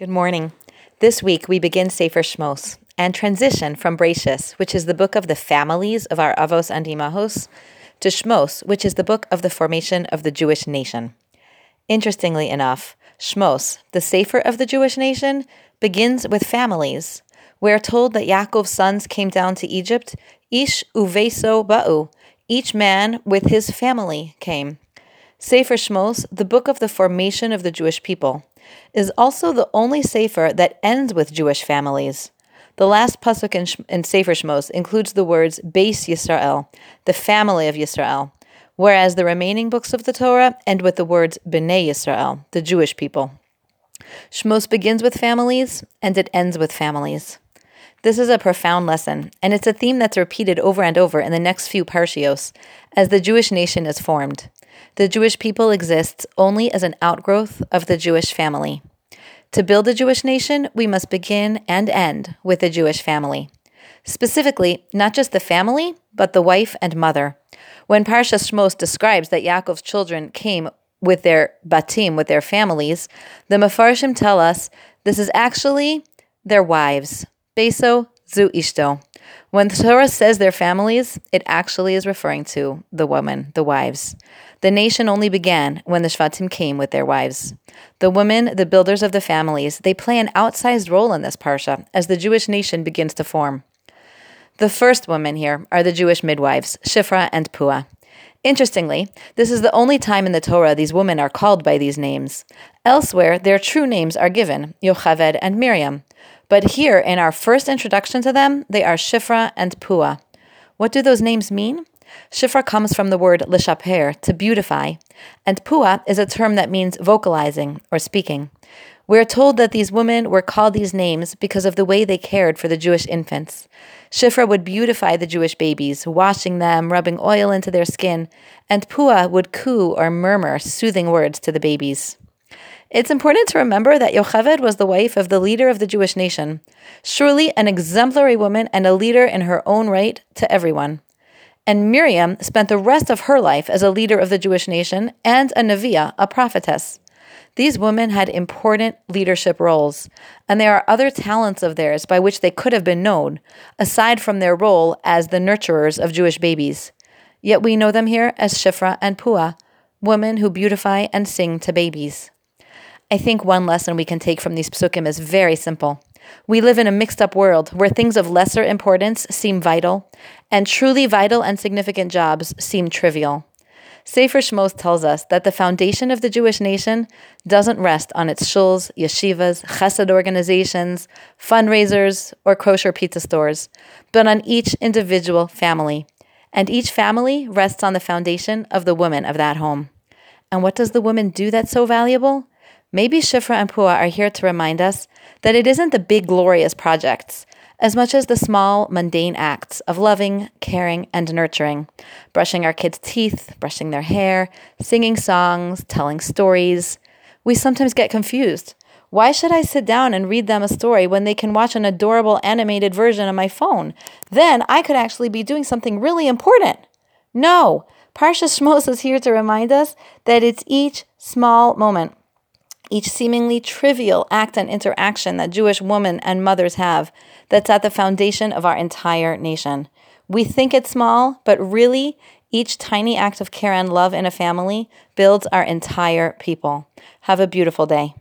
Good morning. This week we begin Sefer Shmos and transition from Bereshis, which is the book of the families of our Avos and Imahos, to Shmos, which is the book of the formation of the Jewish nation. Interestingly enough, Shmos, the Sefer of the Jewish nation, begins with families. We are told that Yaakov's sons came down to Egypt, Ish uveso ba'u, each man with his family came. Sefer Shmos, the book of the formation of the Jewish people is also the only Sefer that ends with Jewish families. The last pasuk in, in Sefer Shmos includes the words Beis Yisrael, the family of Yisrael, whereas the remaining books of the Torah end with the words Bnei Yisrael, the Jewish people. Shmos begins with families and it ends with families. This is a profound lesson, and it's a theme that's repeated over and over in the next few parshios as the Jewish nation is formed. The Jewish people exists only as an outgrowth of the Jewish family. To build a Jewish nation, we must begin and end with the Jewish family. Specifically, not just the family, but the wife and mother. When Parsha Shmos describes that Yaakov's children came with their batim, with their families, the Mefarshim tell us this is actually their wives. Beso zu ishto. When the Torah says their families, it actually is referring to the women, the wives. The nation only began when the Shvatim came with their wives. The women, the builders of the families, they play an outsized role in this parsha as the Jewish nation begins to form. The first women here are the Jewish midwives, Shifra and Pua. Interestingly, this is the only time in the Torah these women are called by these names. Elsewhere, their true names are given, Yocheved and Miriam. But here, in our first introduction to them, they are Shifra and Pua. What do those names mean? Shifra comes from the word lishaper, to beautify, and Pua is a term that means vocalizing or speaking. We are told that these women were called these names because of the way they cared for the Jewish infants. Shifra would beautify the Jewish babies, washing them, rubbing oil into their skin, and Pua would coo or murmur soothing words to the babies. It's important to remember that Yocheved was the wife of the leader of the Jewish nation, surely an exemplary woman and a leader in her own right to everyone. And Miriam spent the rest of her life as a leader of the Jewish nation and a Neviah, a prophetess. These women had important leadership roles, and there are other talents of theirs by which they could have been known, aside from their role as the nurturers of Jewish babies. Yet we know them here as Shifra and Pua, women who beautify and sing to babies. I think one lesson we can take from these psukim is very simple. We live in a mixed up world where things of lesser importance seem vital, and truly vital and significant jobs seem trivial. Sefer Shmos tells us that the foundation of the Jewish nation doesn't rest on its shuls, yeshivas, chesed organizations, fundraisers, or kosher pizza stores, but on each individual family. And each family rests on the foundation of the woman of that home. And what does the woman do that's so valuable? Maybe Shifra and Pua are here to remind us that it isn't the big, glorious projects, as much as the small, mundane acts of loving, caring, and nurturing. Brushing our kids' teeth, brushing their hair, singing songs, telling stories. We sometimes get confused. Why should I sit down and read them a story when they can watch an adorable animated version on my phone? Then I could actually be doing something really important. No, Parsha Shmos is here to remind us that it's each small moment each seemingly trivial act and interaction that Jewish women and mothers have that's at the foundation of our entire nation. We think it's small, but really, each tiny act of care and love in a family builds our entire people. Have a beautiful day.